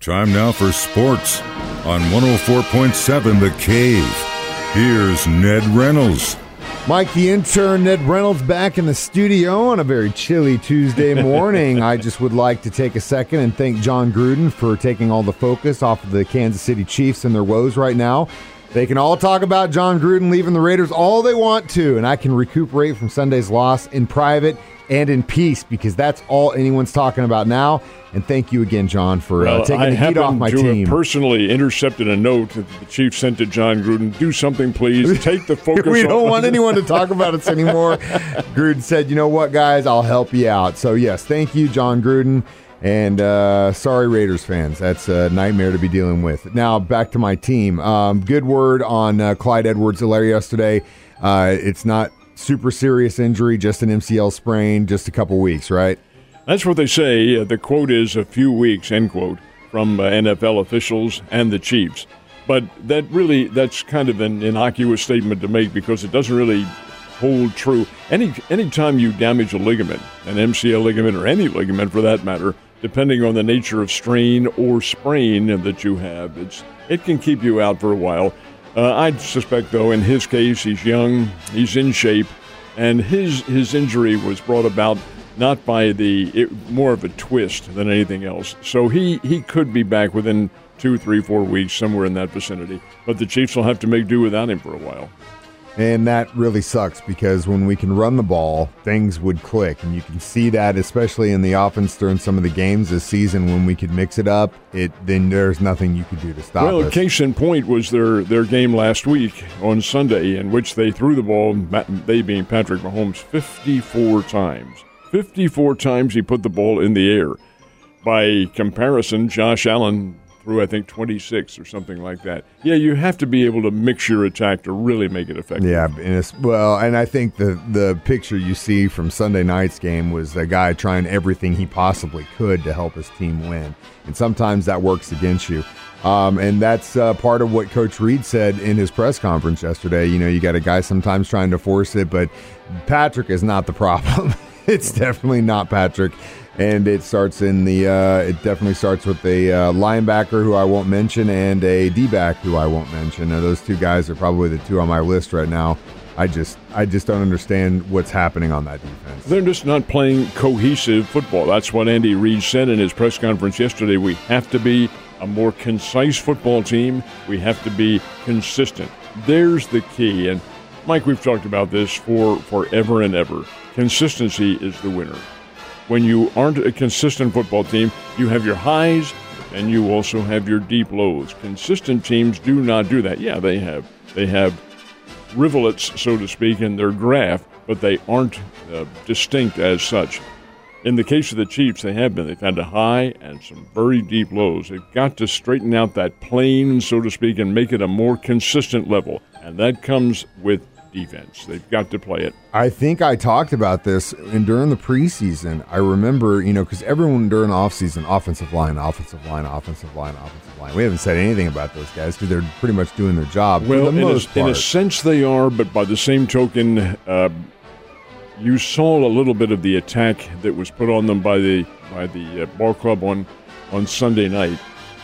Time now for sports on 104.7 The Cave. Here's Ned Reynolds. Mike, the intern, Ned Reynolds, back in the studio on a very chilly Tuesday morning. I just would like to take a second and thank Jon Gruden for taking all the focus off of the Kansas City Chiefs and their woes right now. They can all talk about Jon Gruden leaving the Raiders all they want to, and I can recuperate from Sunday's loss in private and in peace because that's all anyone's talking about now. And thank you again, Jon, for uh, taking I the heat off my to team. Have personally intercepted a note that the chief sent to Jon Gruden. Do something, please. Take the focus. we don't want anyone to talk about us anymore. Gruden said, "You know what, guys? I'll help you out." So yes, thank you, Jon Gruden. And uh, sorry, Raiders fans. That's a nightmare to be dealing with. Now, back to my team. Um, good word on uh, Clyde Edwards Helaire yesterday. Uh, it's not super serious injury, just an MCL sprain, just a couple weeks, right? That's what they say. The quote is a few weeks, end quote, from uh, NFL officials and the Chiefs. But that really, that's kind of an innocuous statement to make because it doesn't really hold true. Any anytime you damage a ligament, an MCL ligament or any ligament for that matter, depending on the nature of strain or sprain that you have, it's it can keep you out for a while. Uh, I suspect, though, in his case, he's young, he's in shape, and his his injury was brought about not by the it, more of a twist than anything else. So he he could be back within two, three, four weeks, somewhere in that vicinity. But the Chiefs will have to make do without him for a while. And that really sucks because when we can run the ball, things would click. And you can see that, especially in the offense during some of the games this season when we could mix it up, it then there's nothing you could do to stop well, us. case in point was their, their game last week on Sunday in which they threw the ball, they being Patrick Mahomes, 54 times. 54 times he put the ball in the air. By comparison, Josh Allen through, I think, 26 or something like that. Yeah, you have to be able to mix your attack to really make it effective. Yeah, and well, and I think the the picture you see from Sunday night's game was a guy trying everything he possibly could to help his team win, and sometimes that works against you. Um, and that's uh, part of what Coach Reid said in his press conference yesterday. You know, you got a guy sometimes trying to force it, but Patrick is not the problem. it's definitely not Patrick and it starts in the. Uh, it definitely starts with a uh, linebacker who I won't mention and a D-back who I won't mention. Now, those two guys are probably the two on my list right now. I just, I just don't understand what's happening on that defense. They're just not playing cohesive football. That's what Andy Reid said in his press conference yesterday. We have to be a more concise football team. We have to be consistent. There's the key. And Mike, we've talked about this for forever and ever. Consistency is the winner when you aren't a consistent football team, you have your highs and you also have your deep lows. Consistent teams do not do that. Yeah, they have they have rivulets, so to speak, in their graph, but they aren't uh, distinct as such. In the case of the Chiefs, they have been. They've had a high and some very deep lows. They've got to straighten out that plane, so to speak, and make it a more consistent level. And that comes with defense. They've got to play it. I think I talked about this and during the preseason. I remember, you know, because everyone during the offseason, offensive line, offensive line, offensive line, offensive line. We haven't said anything about those guys because they're pretty much doing their job. Well, in a, in, a, sense, they are, but by the same token, uh, you saw a little bit of the attack that was put on them by the by the uh, ball club on on Sunday night,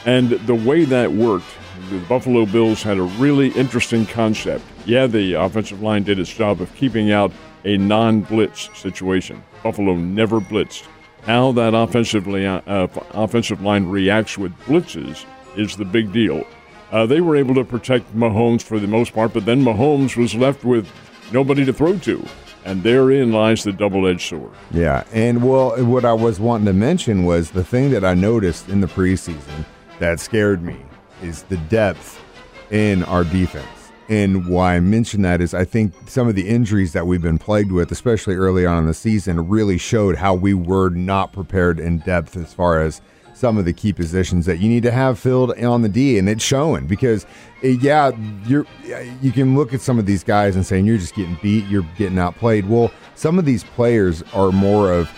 and the way that worked the Buffalo Bills had a really interesting concept. Yeah, the offensive line did its job of keeping out a non blitz situation. Buffalo never blitzed. How that uh, uh, offensive line reacts with blitzes is the big deal. Uh, they were able to protect Mahomes for the most part, but then Mahomes was left with nobody to throw to. And therein lies the double edged sword. Yeah. And well, what I was wanting to mention was the thing that I noticed in the preseason that scared me is the depth in our defense. And why I mention that is I think some of the injuries that we've been plagued with, especially early on in the season, really showed how we were not prepared in depth as far as some of the key positions that you need to have filled on the D, and it's showing because, eh, yeah, you're you can look at some of these guys and saying you're just getting beat, you're getting outplayed. Well, some of these players are more of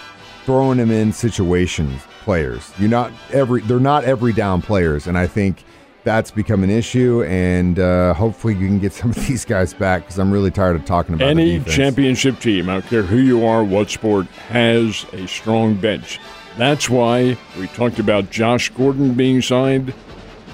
throwing them in situations players. You're not every they're not every down players, and I think that's become an issue, and uh, hopefully you can get some of these guys back because I'm really tired of talking about any championship team. I don't care who you are, what sport, has a strong bench. That's why we talked about Josh Gordon being signed.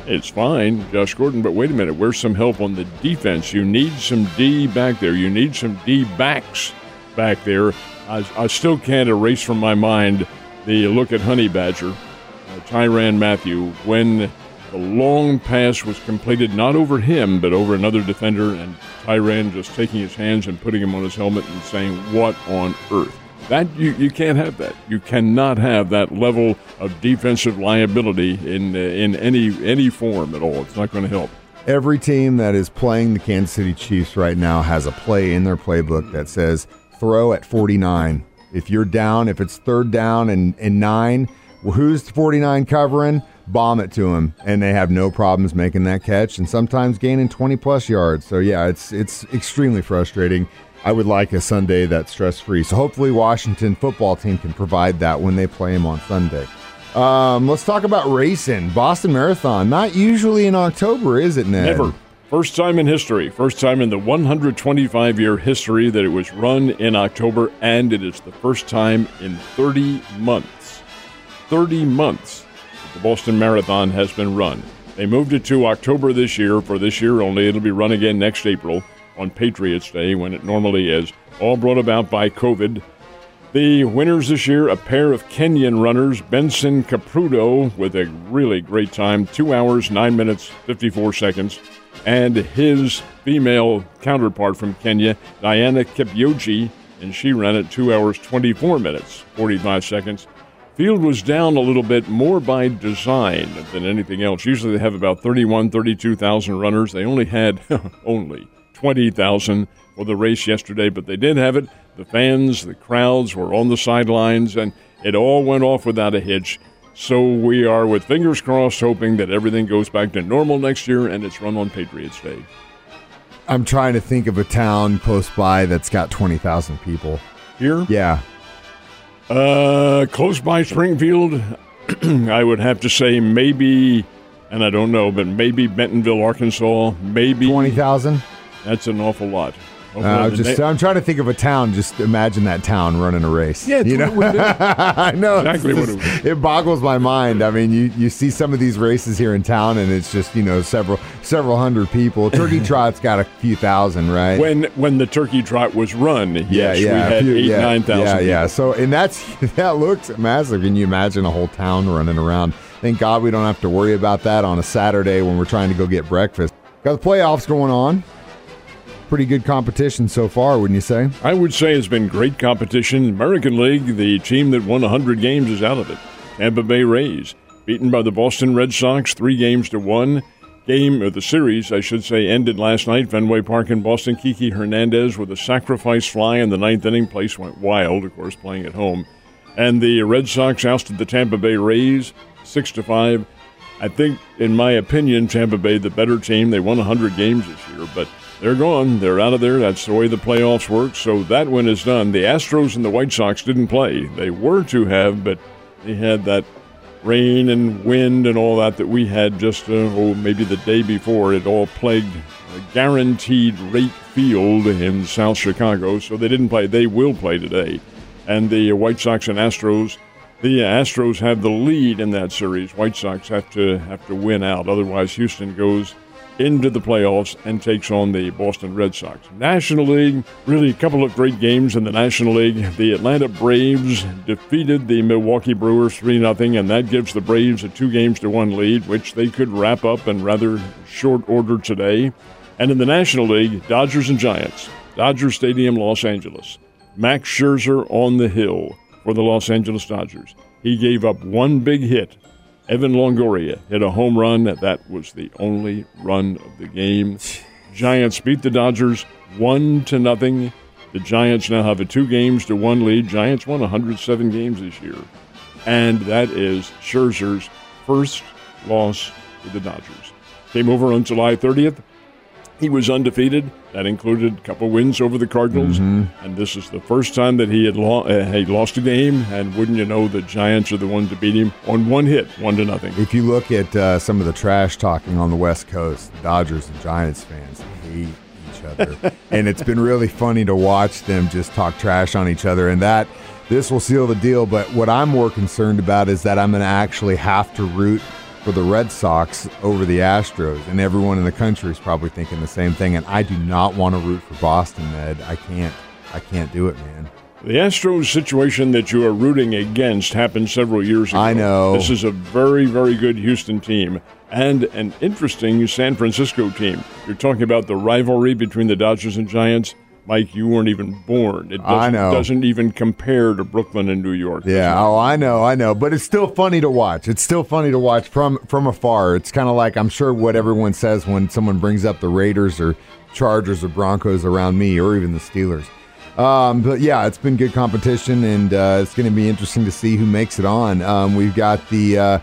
It's fine, Josh Gordon, but wait a minute. Where's some help on the defense? You need some D back there. You need some D backs back there. I, I still can't erase from my mind the look at Honey Badger, uh, Tyrann Mathieu, when the long pass was completed not over him, but over another defender, and Tyrann just taking his hands and putting him on his helmet and saying, What on earth? That you, you can't have that. You cannot have that level of defensive liability in uh, in any any form at all. It's not going to help. Every team that is playing the Kansas City Chiefs right now has a play in their playbook that says throw at 49. If you're down, if it's third down and, and nine, well, who's 49 covering? Bomb it to him, and they have no problems making that catch, and sometimes gaining 20 plus yards. So yeah, it's it's extremely frustrating. I would like a Sunday that's stress free. So hopefully, Washington football team can provide that when they play him on Sunday. Um, let's talk about racing. Boston Marathon. Not usually in October, is it, Ned? Never. First time in history. First time in the 125 year history that it was run in October, and it is the first time in 30 months. 30 months the Boston Marathon has been run. They moved it to October this year. For this year only, it'll be run again next April on Patriots Day when it normally is, all brought about by COVID. The winners this year, a pair of Kenyan runners, Benson Kipruto with a really great time, 2 hours, 9 minutes, 54 seconds, and his female counterpart from Kenya, Diana Kipyogei, and she ran at 2 hours, 24 minutes, 45 seconds. Field was down a little bit more by design than anything else. Usually they have about 31, 32,000 runners. They only had only 20,000 for the race yesterday, but they did have it. The fans, the crowds were on the sidelines, and it all went off without a hitch. So we are, with fingers crossed, hoping that everything goes back to normal next year and it's run on Patriots Day. I'm trying to think of a town close by that's got 20,000 people. Here? Yeah. Uh, close by Springfield, I would have to say maybe, and I don't know, but maybe Bentonville, Arkansas, maybe 20,000? That's an awful lot. Uh, just, I'm trying to think of a town. Just imagine that town running a race. Yeah, you know? I know exactly just, what it, it boggles my mind. I mean, you, you see some of these races here in town, and it's just you know several several hundred people. Turkey Trot's got a few thousand, right? When when the Turkey Trot was run, yeah, yes, yeah, we had few, eight yeah, nine thousand. Yeah, yeah. So and that's that looks massive. Can you imagine a whole town running around? Thank God we don't have to worry about that on a Saturday when we're trying to go get breakfast. Got the playoffs going on pretty good competition so far, wouldn't you say? I would say it's been great competition. American League, the team that won 100 games is out of it. Tampa Bay Rays, beaten by the Boston Red Sox, three games to one. Game of the series, I should say, ended last night. Fenway Park in Boston. Kiki Hernandez with a sacrifice fly in the ninth inning. Place went wild, of course, playing at home. And the Red Sox ousted the Tampa Bay Rays six to five. I think, in my opinion, Tampa Bay the better team. They won 100 games this year, but they're gone. They're out of there. That's the way the playoffs work. So that win is done. The Astros and the White Sox didn't play. They were to have, but they had that rain and wind and all that that we had just, uh, oh, maybe the day before. It all plagued a guaranteed rate field in South Chicago. So they didn't play. They will play today. And the White Sox and Astros. The Astros have the lead in that series. White Sox have to have to win out, otherwise Houston goes into the playoffs and takes on the Boston Red Sox. National League, really a couple of great games in the National League. The Atlanta Braves defeated the Milwaukee Brewers 3 0, and that gives the Braves a two games to one lead, which they could wrap up in rather short order today. And in the National League, Dodgers and Giants, Dodger Stadium, Los Angeles. Max Scherzer on the hill for the Los Angeles Dodgers. He gave up one big hit Evan Longoria hit a home run. That was the only run of the game. Giants beat the Dodgers one to nothing. The Giants now have a two games to one lead. Giants won 107 games this year, and that is Scherzer's first loss to the Dodgers. Came over on July 30th. He was undefeated. That included a couple wins over the Cardinals, mm-hmm. and this is the first time that he had, lo- uh, had lost a game. And wouldn't you know, the Giants are the ones to beat him on one hit, one to nothing. If you look at uh, some of the trash talking on the West Coast, Dodgers and Giants fans hate each other, and it's been really funny to watch them just talk trash on each other. And that this will seal the deal. But what I'm more concerned about is that I'm going to actually have to root for the Red Sox over the Astros, and everyone in the country is probably thinking the same thing. And I do not want to root for Boston, Ned. I can't. I can't do it, man. The Astros situation that you are rooting against happened several years ago. I know. This is a very, very good Houston team and an interesting San Francisco team. You're talking about the rivalry between the Dodgers and Giants. Mike, you weren't even born. It doesn't, I know. doesn't even compare to Brooklyn and New York. Yeah, oh, I know, I know, but it's still funny to watch. It's still funny to watch from from afar. It's kind of like I'm sure what everyone says when someone brings up the Raiders or Chargers or Broncos around me, or even the Steelers. Um, but yeah, it's been good competition, and uh, it's going to be interesting to see who makes it on. Um, we've got the uh,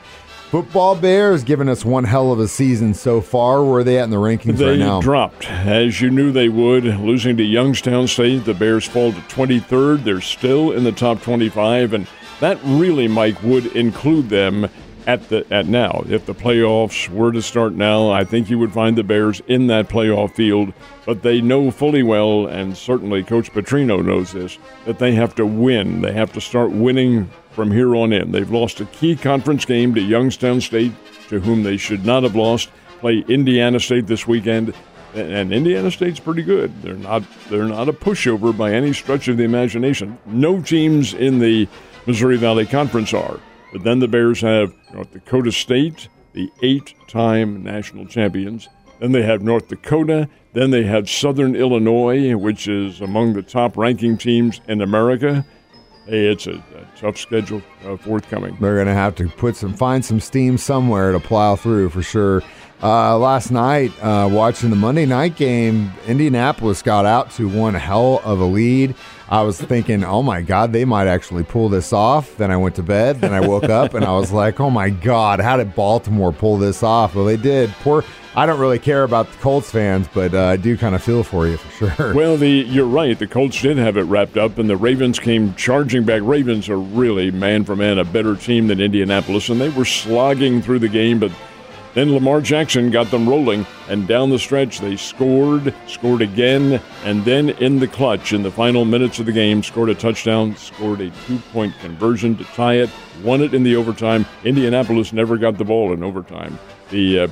football Bears giving us one hell of a season so far. Where are they at in the rankings They right now? dropped, as you knew they would, losing to Youngstown State. The Bears fall to 23rd. They're still in the top 25, and that really, Mike, would include them at the at now. If the playoffs were to start now, I think you would find the Bears in that playoff field. But they know fully well, and certainly Coach Petrino knows this, that they have to win. They have to start winning from here on in. They've lost a key conference game to Youngstown State, to whom they should not have lost. Play Indiana State this weekend, and- Indiana State's pretty good. They're not they're not a pushover by any stretch of the imagination. No teams in the Missouri Valley Conference are. But then the Bears have North Dakota State, the eight-time national champions. Then they have North Dakota. Then they have Southern Illinois, which is among the top ranking teams in America. Hey, it's a, a tough schedule uh, forthcoming. They're going to have to put some find some steam somewhere to plow through for sure. Uh, last night, uh, watching the Monday night game, Indianapolis got out to one hell of a lead. I was thinking, oh my God, they might actually pull this off. Then I went to bed. Then I woke up and I was like, oh my God, how did Baltimore pull this off? Well, they did. Poor. I don't really care about the Colts fans, but uh, I do kind of feel for you for sure. Well, the you're right. The Colts did have it wrapped up, and the Ravens came charging back. Ravens are really man for man a better team than Indianapolis, and they were slogging through the game, but then Lamar Jackson got them rolling, and down the stretch they scored, scored again, and then in the clutch, in the final minutes of the game, scored a touchdown, scored a two-point conversion to tie it, won it in the overtime. Indianapolis never got the ball in overtime. The uh,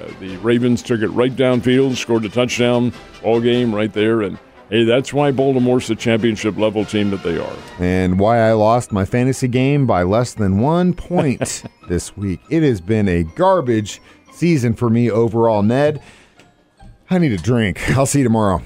uh, the Ravens took it right downfield, scored a touchdown, all game right there, and hey, that's why Baltimore's the championship level team that they are. and why I lost my fantasy game by less than one point this week. It has been a garbage season for me overall, Ned. I need a drink. I'll see you tomorrow.